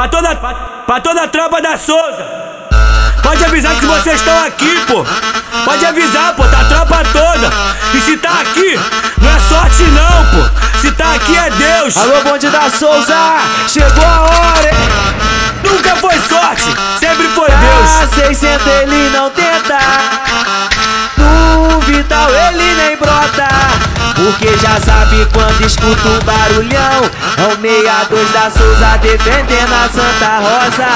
pra toda, pra toda a tropa da Souza. Pode avisar que vocês estão aqui, pô. Pode avisar, pô, tá a tropa toda. E se tá aqui, não é sorte não, pô. Se tá aqui é Deus. Alô, bonde da Souza, chegou a hora, hein? Nunca foi sorte, sempre foi Ah, Deus. 600 Já sabe quando escuta um barulhão. É o 62 da Souza defendendo a Santa Rosa.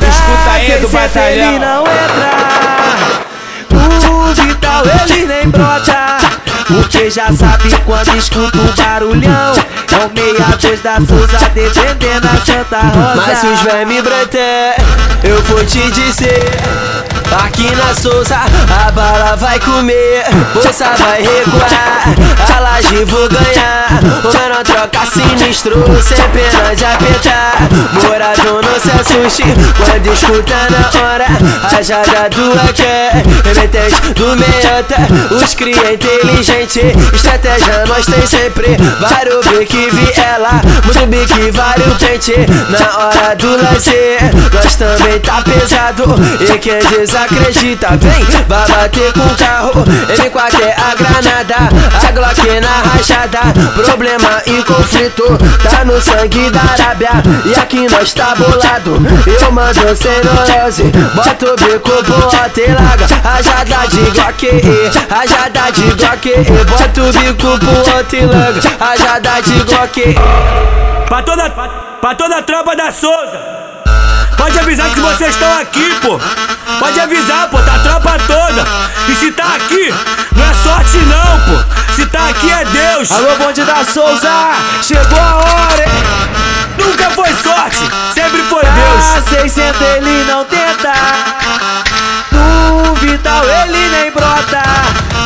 Escuta aí, do 600 batalhão. Ele não entra. No Vital ele nem brota. Porque já sabe quando escuta um barulhão. É o 62 da Souza defendendo a Santa Rosa. Mas os vermes branté, eu vou te dizer Aqui na Souza, a bala vai comer Moça vai recuar, a laje vou ganhar. O menor troca sinistro, sem pena de apertar. Morador não se assuste, quando escuta na hora Rajada do AK, remetente do meiota Os cria inteligente, estratégia nós tem sempre. Vários bique viela, muito bique, vários pente Na hora do lazer, nós também tá pesado. E quem desacredita, vem, vai bater com o carro M4 é a granada, a Glock na rachada Problema e conflito, tá no sangue da Arábia E aqui nós tá bolado, eu mando sem neurose Bota o bico pro alto e larga. Rajada de Glock, rajada de Glock Bota o bico pro alto e larga. Rajada de Glock. Pra toda, pra toda a tropa da Souza. Pode avisar que vocês estão aqui, pô. Pode avisar, pô, tá a tropa toda. E se tá aqui, não é sorte não, pô. Se tá aqui é Deus. Alô, bonde da Souza, chegou a hora, hein? Nunca foi sorte, sempre foi Ah, Deus. 600 ele não tenta. No Vital ele nem brota.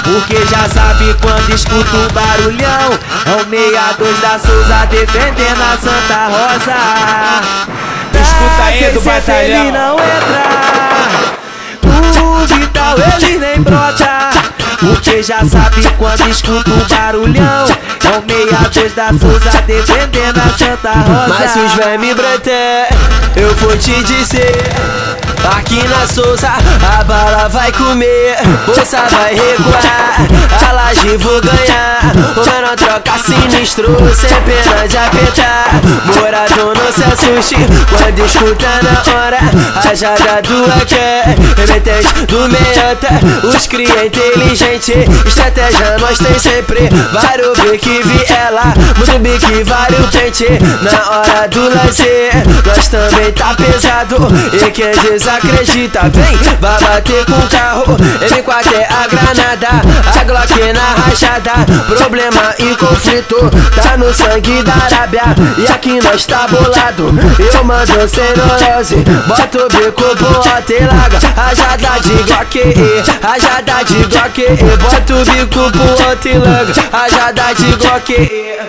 Porque já sabe quando escuta um barulhão. É o 62 da Souza defendendo a Santa Rosa. Do 600 batalhão. Ele não entra. No Vital ele nem brota. Porque já sabe quando escuta um barulhão. É o 62 da Souza defendendo a Santa Rosa. Mas os vermes branté, eu vou te dizer Aqui na Souza, a bala vai comer Moça vai recuar, a laje vou ganhar O menor troca sinistro, sem pena de apertar Morador não se assuste, quando escuta na hora Rajada do AK, remetente do meiota Os cria estratégia nós tem sempre. Vários bique viela, muito bique, vários pente Na hora do lazer, nós também tá pesado. E quem desacredita, vem, vai bater com o carro. M4 é a granada, a Glock na rachada. Problema e conflito, tá no sangue da Arábia. E aqui nós tá bolado, eu mando sem neurose Bota o bico pro e larga, rajada de Glock Rajada de Glock, eh, bota o bico pro alto e larga Rajada de Glock.